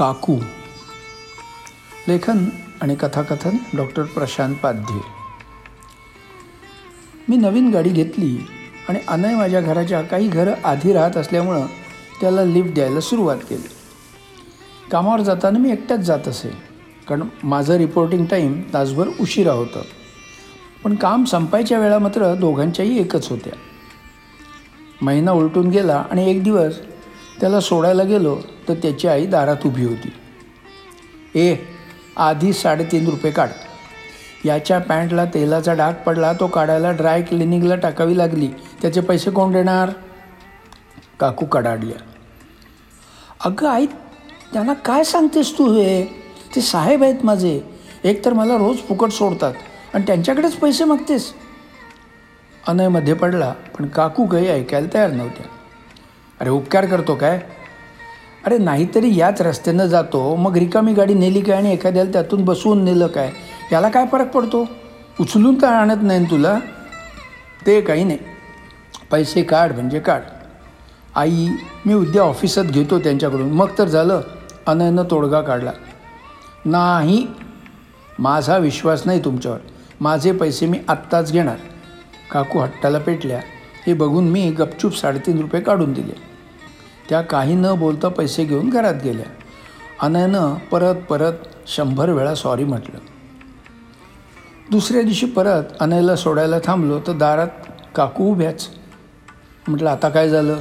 काकू. लेखन आणि कथाकथन डॉक्टर प्रशांत पाध्ये. मी नवीन गाडी घेतली आणि अनय माझ्या घराच्या काही घरं आधी राहत असल्यामुळं त्याला लिफ्ट द्यायला सुरुवात केली. कामावर जाताना मी एकट्याच जात असे कारण माझं रिपोर्टिंग टाईम तासभर उशिरा होतं. पण काम संपायच्या वेळा मात्र दोघांच्याही एकच होत्या. महिना उलटून गेला आणि एक दिवस त्याला सोडायला गेलो तर त्याची आई दारात उभी होती. ए आधी साडेतीन रुपये काढ. याच्या पॅन्टला तेलाचा डाग पडला तो काढायला ड्राय क्लिनिंगला टाकावी लागली. त्याचे पैसे कोण देणार? काकू कडाडल्या. अगं आई त्यांना काय सांगतेस तू हे? ते साहेब आहेत माझे. एक तर मला रोज फुकट सोडतात आणि त्यांच्याकडेच पैसे मागतेस. अनयमध्ये पडला पण काकू काही ऐकायला तयार नव्हत्या. अरे उपकार करतो काय? अरे नाहीतरी याच रस्त्यानं जातो मग रिकामी गाडी नेली काय आणि एखाद्याला त्यातून बसवून नेलं काय? याला काय फरक पडतो? उचलून तर आणत नाही तुला? ते काही नाही. पैसे काढ म्हणजे काढ. आई मी उद्या ऑफिसात घेतो त्यांच्याकडून. मग तर झालं अनयनं तोडगा काढला. नाही माझा विश्वास नाही तुमच्यावर. माझे पैसे मी आत्ताच घेणार. काकू हट्टाला पेटल्या. हे बघून मी गपचूप साडेतीन रुपये काढून दिले. त्या काही न बोलता पैसे घेऊन घरात गेल्या. अनयनं परत परत शंभर वेळा सॉरी म्हटलं. दुसऱ्या दिवशी परत अनयला सोडायला थांबलो तर दारात काकू उभ्याच. म्हटलं आता काय झालं?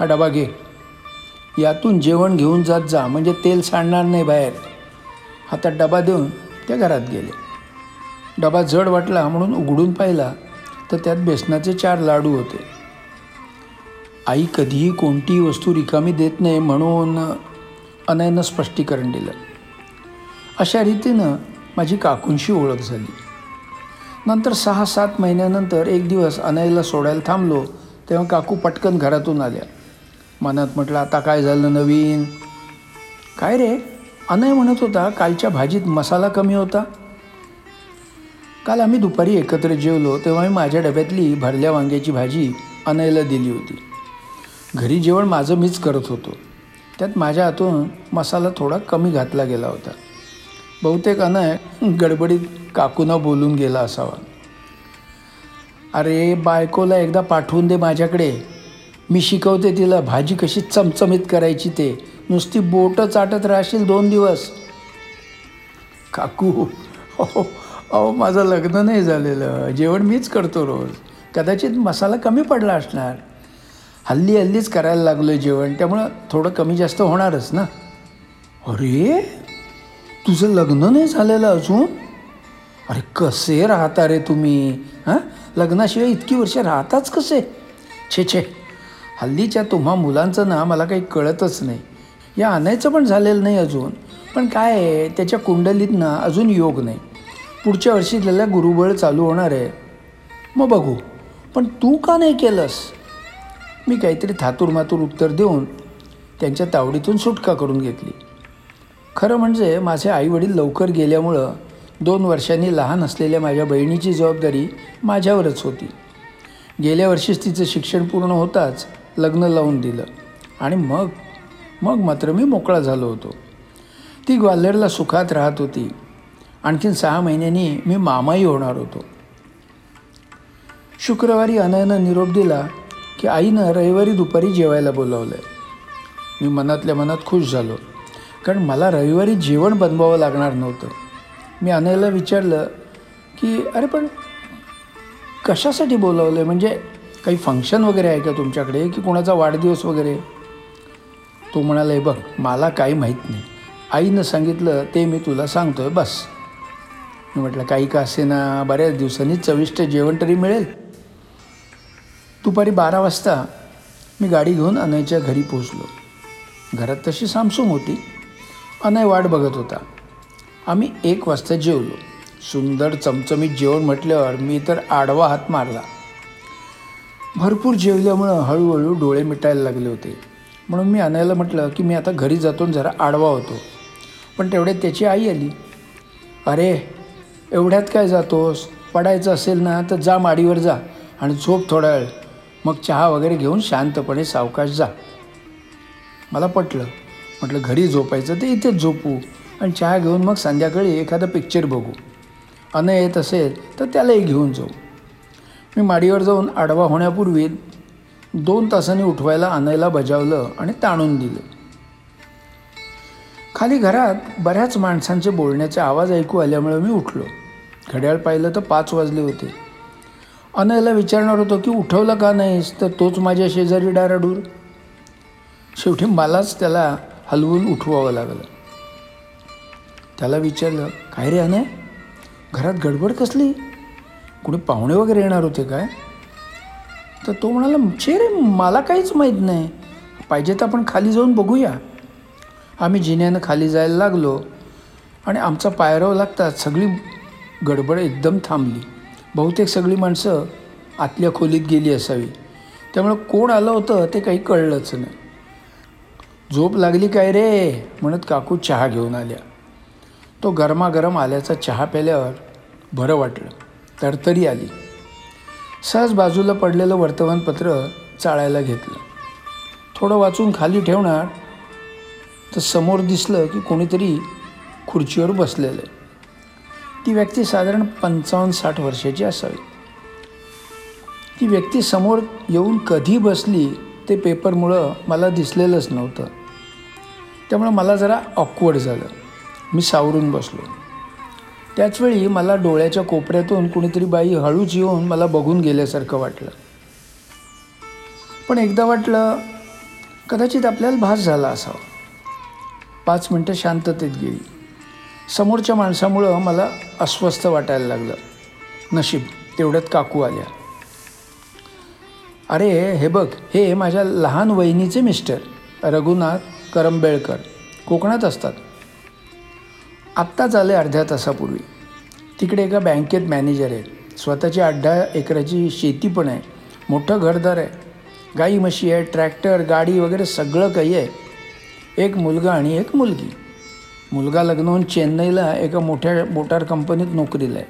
हा डबा घे. यातून जेवण घेऊन जात जा म्हणजे तेल सांडणार नाही बाहेर. हातात डबा देऊन त्या घरात गेले. डबा जड वाटला म्हणून उघडून पाहिला तर त्यात बेसनाचे चार लाडू होते. आई कधीही कोणतीही वस्तू रिकामी देत नाही म्हणून अनयनं स्पष्टीकरण दिलं. अशा रीतीनं माझी काकूंशी ओळख झाली. नंतर सहा सात महिन्यानंतर एक दिवस अनयला सोडायला थांबलो तेव्हा काकू पटकन घरातून आल्या. मनात म्हटलं आता काय झालं नवीन? काय रे? अनय म्हणत होता कालच्या भाजीत मसाला कमी होता. काल आम्ही दुपारी एकत्र जेवलो तेव्हा मी माझ्या डब्यातली भरल्या वांग्याची भाजी अनयला दिली होती. घरी जेवण माझं मीच करत होतो. त्यात माझ्या हातून मसाला थोडा कमी घातला गेला होता. बहुतेक गडबडीत काकूना बोलून गेला असावा. अरे बायकोला एकदा पाठवून दे माझ्याकडे. मी शिकवते तिला भाजी कशी चमचमीत करायची ते. नुसती बोटं चाटत राहशील दोन दिवस. काकू हो अहो माझं लग्न नाही झालेलं. जेवण मीच करतो रोज. कदाचित मसाला कमी पडला असणार. हल्ली हल्लीच करायला लागलो आहे जेवण त्यामुळं थोडं कमी जास्त होणारच ना? अरे तुझं लग्न नाही झालेलं अजून? अरे कसे राहता रे तुम्ही? हां? लग्नाशिवाय इतकी वर्ष राहताच कसे? छे छे. हल्लीच्या तुम्हा मुलांचं ना मला काही कळतच नाही. या आणायचं पण झालेलं नाही अजून. पण काय आहे त्याच्या कुंडलीत ना अजून योग नाही. पुढच्या वर्षी त्याला गुरुबळ चालू होणार आहे. मग बघू. पण तू का नाही केलंस? मी काहीतरी थातूर मातूर उत्तर देऊन त्यांच्या तावडीतून सुटका करून घेतली. खरं म्हणजे माझे आईवडील लवकर गेल्यामुळं दोन वर्षांनी लहान असलेल्या माझ्या बहिणीची जबाबदारी माझ्यावरच होती. गेल्या वर्षीच तिचं शिक्षण पूर्ण होताच लग्न लावून दिलं आणि मग मग मात्र मी मोकळा झालो होतो. ती ग्वाल्हेरला सुखात राहत होती. आणखीन सहा महिन्यांनी मी मामाही होणार होतो. शुक्रवारी अनयनं निरोप दिला की आईनं रविवारी दुपारी जेवायला बोलावलं आहे मी मनातल्या मनात खुश झालो. कारण मला रविवारी जेवण बनवावं लागणार नव्हतं. मी अनयला विचारलं की अरे पण कशासाठी बोलावलं आहे म्हणजे काही फंक्शन वगैरे आहे का तुमच्याकडे? की कोणाचा वाढदिवस वगैरे? तो म्हणाला आहे बघ मला काही माहीत नाही. आईनं सांगितलं ते मी तुला सांगतो आहे बस. मी म्हटलं काही का असे ना बऱ्याच दिवसांनी चविष्ट जेवण तरी मिळेल. दुपारी बारा वाजता मी गाडी घेऊन अनयच्या घरी पोचलो घरात तशी सामसूम होती. अनय वाट बघत होता. आम्ही एक वाजता जेवलो. सुंदर चमचमीत जेवण म्हटल्यावर मी तर आडवा हात मारला. भरपूर जेवल्यामुळं हळूहळू डोळे मिटायला लागले होते. म्हणून मी अनयला म्हटलं की मी आता घरी जातो जरा आडवा होतो. पण तेवढ्यात त्याची आई आली. अरे एवढ्यात काय जातोस? पडायचं असेल ना तर जा माडीवर जा आणि झोप थोडा वेळ. मग चहा वगैरे घेऊन शांतपणे सावकाश जा. मला पटलं. म्हटलं घरी झोपायचं ते इथेच झोपू आणि चहा घेऊन मग संध्याकाळी एखादं पिक्चर बघू. अन येत असेल तर त्यालाही घेऊन जाऊ. मी माडीवर जाऊन आडवा होण्यापूर्वी दोन तासांनी उठवायला आणायला बजावलं आणि ताणून दिलं. खाली घरात बऱ्याच माणसांचे बोलण्याचे आवाज ऐकू आल्यामुळे मी उठलो. घड्याळ पाहिलं तर पाच वाजले होते. अनयला विचारणार होतो की उठवलं का नाहीस? तर तोच माझ्या शेजारी डाराडूर. शेवटी मलाच त्याला हलवून उठवावं लागलं. त्याला विचारलं काय रे अनय घरात गडबड कसली? कुणी पाहुणे वगैरे येणार होते काय? तर तो म्हणाला छे रे मला काहीच माहीत नाही. पाहिजे तर आपण खाली जाऊन बघूया. आम्ही जिन्यानं खाली जायला लागलो आणि आमचा पायराव लागतात सगळी गडबड एकदम थांबली. बहुतेक सगळी माणसं आतल्या खोलीत गेली असावी. त्यामुळं कोण आलं होतं ते काही कळलंच नाही. झोप लागली काय रे? म्हणत काकू चहा घेऊन आल्या. तो गरमागरम आल्याचा चहा प्याल्यावर बरं वाटलं. तरतरी आली. सहज बाजूला पडलेलं वर्तमानपत्र चाळायला घेतलं. थोडं वाचून खाली ठेवणार तर समोर दिसलं की कोणीतरी खुर्चीवर बसलेलं आहे. ती व्यक्ती साधारण पंचावन्न साठ वर्षाची असावी. ती व्यक्ती समोर येऊन कधी बसली ते पेपरमुळं मला दिसलेलंच नव्हतं. त्यामुळं मला जरा ऑकवर्ड झालं. मी सावरून बसलो. त्याचवेळी मला डोळ्याच्या कोपऱ्यातून कुणीतरी बाई हळूच येऊन मला बघून गेल्यासारखं वाटलं. पण एकदा वाटलं कदाचित आपल्याला भास झाला असावा. पाच मिनटं शांततेत गेली. समोरच्या माणसामुळं मला अस्वस्थ वाटायला लागलं. नशीब तेवढ्यात काकू आल्या. अरे हे बघ हे माझ्या लहान वहिनीचे मिस्टर रघुनाथ करंबेळकर. कोकणात असतात. आत्ताच आले अर्ध्या तासापूर्वी. तिकडे एका बँकेत मॅनेजर आहे स्वतःची आठ दहा एकराची शेती पण आहे. मोठं घरदार आहे. गाई म्हशी आहे ट्रॅक्टर गाडी वगैरे सगळं काही आहे. एक मुलगा आणि एक मुलगी. मुलगा लग्न होऊन चेन्नईला एका मोठ्या मोटार कंपनीत नोकरीला आहे.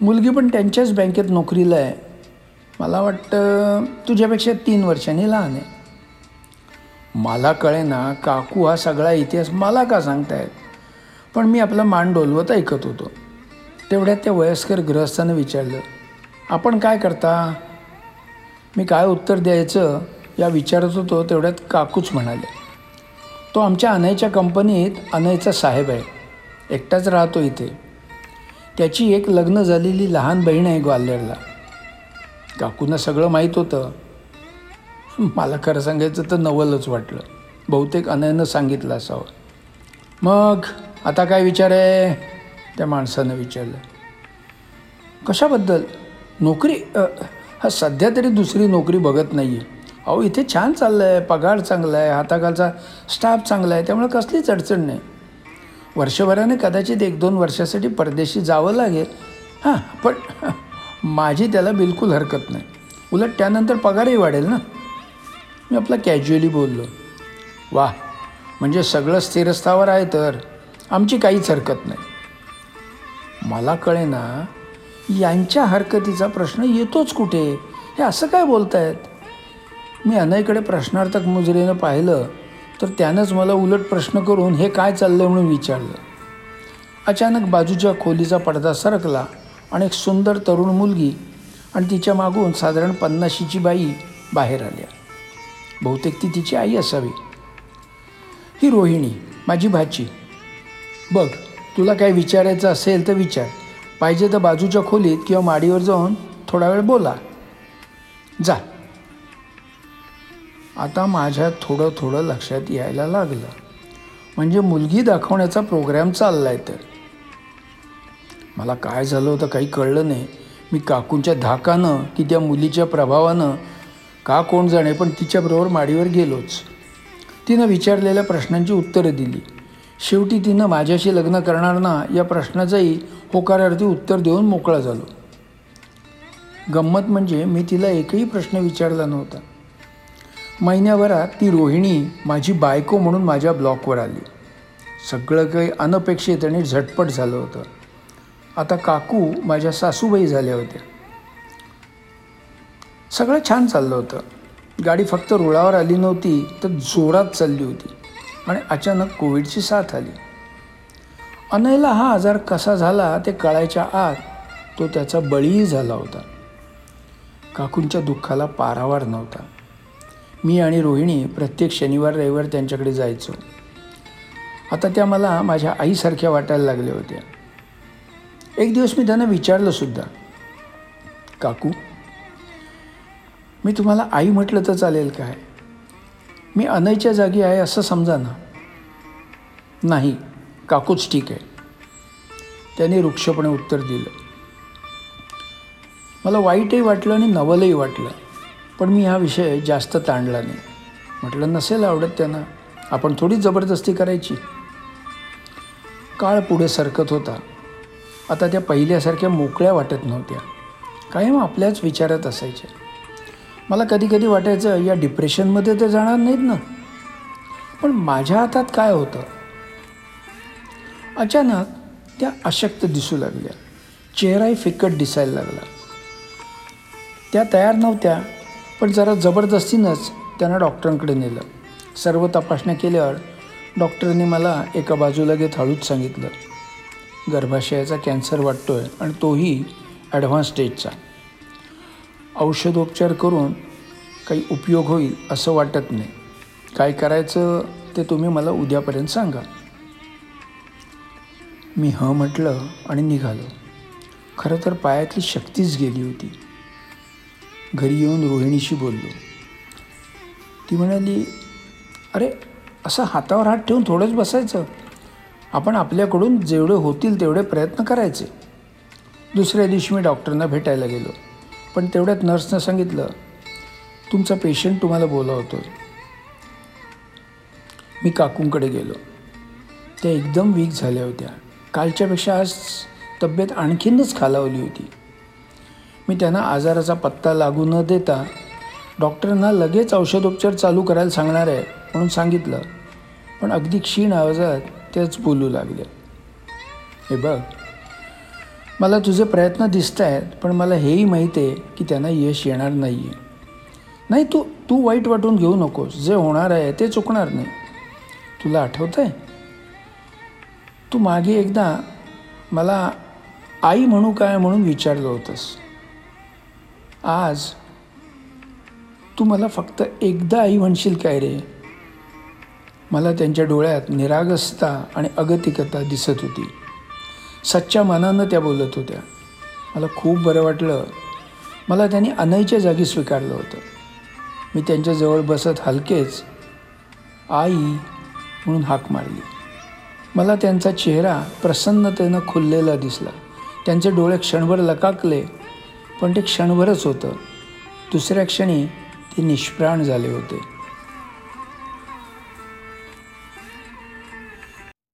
मुलगी पण त्यांच्याच बँकेत नोकरीला आहे. मला वाटतं तुझ्यापेक्षा तीन वर्षांनी लहान आहे. मला कळे ना काकू हा सगळा इतिहास मला का सांगतायत? पण मी आपला मान डोलवत ऐकत होतो. तेवढ्यात त्या वयस्कर गृहस्थानं विचारलं आपण काय करता? मी काय उत्तर द्यायचं? या विचारत होतो तेवढ्यात काकूच म्हणाले तो आमच्या अनयच्या कंपनीत अनयचा साहेब आहे. एकटाच राहतो इथे. त्याची एक लग्न झालेली लहान बहीण आहे ग्वाल्हेरला. काकूंना सगळं माहीत होतं. मला खरं सांगायचं तर नवलच वाटलं. बहुतेक अनयनं सांगितलं असावं. मग आता काय विचार आहे? त्या माणसानं विचारलं. कशाबद्दल? नोकरी? हा सध्या तरी दुसरी नोकरी बघत नाही आहे अहो इथे छान चाललं आहे पगार चांगला आहे हाताखालचा स्टाफ चांगला आहे त्यामुळे कसलीच अडचण नाही. वर्षभराने कदाचित एक दोन वर्षासाठी परदेशी जावं लागेल. हां पण माझी त्याला बिलकुल हरकत नाही. उलट त्यानंतर पगारही वाढेल ना? मी आपला कॅज्युअली बोललो. वा म्हणजे सगळं स्थिरस्थावर आहे तर आमची काहीच हरकत नाही. मला कळे ना यांच्या हरकतीचा प्रश्न येतोच कुठे? हे असं काय बोलतायत? मी अनयकडे प्रश्नार्थक मुजरेनं पाहिलं तर त्यानंच मला उलट प्रश्न करून हे काय चाललं आहे म्हणून विचारलं. अचानक बाजूच्या खोलीचा पडदा सरकला आणि एक सुंदर तरुण मुलगी आणि तिच्या मागून साधारण पन्नाशीची बाई बाहेर आल्या. बहुतेक ती तिची आई असावी. ही रोहिणी माझी भाची. बघ तुला काय विचारायचं असेल तर विचार. पाहिजे तर बाजूच्या खोलीत किंवा माडीवर जाऊन थोडा वेळ बोला. जा. आता माझ्या थोडं थोडं लक्षात यायला लागलं. म्हणजे मुलगी दाखवण्याचा प्रोग्रॅम चालला आहे तर. मला काय झालं होतं काही कळलं नाही. मी काकूंच्या धाकानं की त्या मुलीच्या प्रभावानं का कोण जाणे पण तिच्याबरोबर माडीवर गेलोच. तिनं विचारलेल्या प्रश्नांची उत्तरं दिली. शेवटी तिनं माझ्याशी लग्न करणार ना या प्रश्नाचाही होकारार्थी उत्तर देऊन मोकळा झालो. गंमत म्हणजे मी तिला एकही प्रश्न विचारला नव्हता. महिन्याभरात ती रोहिणी माझी बायको म्हणून माझ्या ब्लॉकवर आली. सगळं काही अनपेक्षित आणि झटपट झालं होतं. आता काकू माझ्या सासूबाई झाल्या होत्या. सगळं छान चाललं होतं. गाडी फक्त रुळावर आली नव्हती तर जोरात चालली होती आणि अचानक कोविडची साथ आली. अनयला हा आजार कसा झाला ते कळायच्या आत तो त्याचा बळीही झाला होता. काकूंच्या दुःखाला पारावार नव्हता. मी आणि रोहिणी प्रत्येक शनिवार रविवार त्यांच्याकडे जायचो. आता त्या मला माझ्या आईसारख्या वाटायला लागल्या होत्या. एक दिवस मी त्यांना विचारलं सुद्धा काकू मी तुम्हाला आई म्हटलं तर चालेल काय? मी अनयच्या जागी आहे असं समजा ना नाही काकूच ठीक आहे. त्याने रुक्षपणे उत्तर दिलं. मला वाईटही वाटलं आणि नवलही वाटलं. पण मी हा विषय जास्त ताणला नाही. म्हटलं नसेल आवडत त्यांना आपण थोडी जबरदस्ती करायची. काळ पुढे सरकत होता. आता त्या पहिल्यासारख्या मोकळ्या वाटत नव्हत्या. कायम आपल्याच विचारात असायच्या. मला कधी कधी वाटायचं या डिप्रेशनमध्ये तर जाणार नाहीत ना. पण माझ्या हातात काय होतं? अचानक त्या अशक्त दिसू लागल्या. चेहराही फिकट दिसायला लागला. त्या तयार नव्हत्या. पण जरा जबरदस्तीनंच त्यांना डॉक्टरांकडे नेलं. सर्व तपासण्या केल्यावर डॉक्टरांनी मला एका बाजूला घेत हळूच सांगितलं गर्भाशयाचा कॅन्सर वाटतो आहे आणि तोही ॲडव्हान्स स्टेजचा. औषधोपचार करून काही उपयोग होईल असं वाटत नाही. काय करायचं ते तुम्ही मला उद्यापर्यंत सांगा. मी ह म्हटलं आणि निघालो. खरं तर पायातली शक्तीच गेली होती. घरी येऊन रोहिणीशी बोललो. ती म्हणाली अरे असं हातावर हात ठेवून थोडंच बसायचं. आपण आपल्याकडून जेवढे होतील तेवढे प्रयत्न करायचे. दुसऱ्या दिवशी मी डॉक्टरना भेटायला गेलो. पण तेवढ्यात नर्सनं सांगितलं तुमचा पेशंट तुम्हाला बोलावतो मी काकूंकडे गेलो. त्या एकदम वीक झाल्या होत्या. कालच्यापेक्षा आज तब्येत आणखीनच खालावली होती. मी त्यांना आजाराचा पत्ता लागू न देता डॉक्टरांना लगेच औषधोपचार चालू करायला सांगणार आहे म्हणून सांगितलं. पण अगदी क्षीण आवाजात तेच बोलू लागले. हे बघ मला तुझे प्रयत्न दिसत आहेत पण मला हेही माहीत आहे की त्यांना यश येणार नाही आहे नाही तू तू वाईट वाटून घेऊ नकोस. जे होणार आहे ते चुकणार नाही. तुला आठवतं आहे तू मागे एकदा मला आई म्हणू काय म्हणून विचारलं होतंस. आज तू मला फक्त एकदा आई म्हणशील काय रे? मला त्यांच्या डोळ्यात निरागसता आणि अगतिकता दिसत होती. सच्च्या मनानं त्या बोलत होत्या. मला खूप बरं वाटलं. मला त्यांनी अनईच्या जागी स्वीकारलं होतं. मी त्यांच्याजवळ बसत हलकेच आई म्हणून हाक मारली. मला त्यांचा चेहरा प्रसन्नतेनं खुललेला दिसला. त्यांचे डोळे क्षणभर लकाकले. पण ते क्षणभरच होतं. दुसऱ्या क्षणी ते निष्प्राण झाले होते.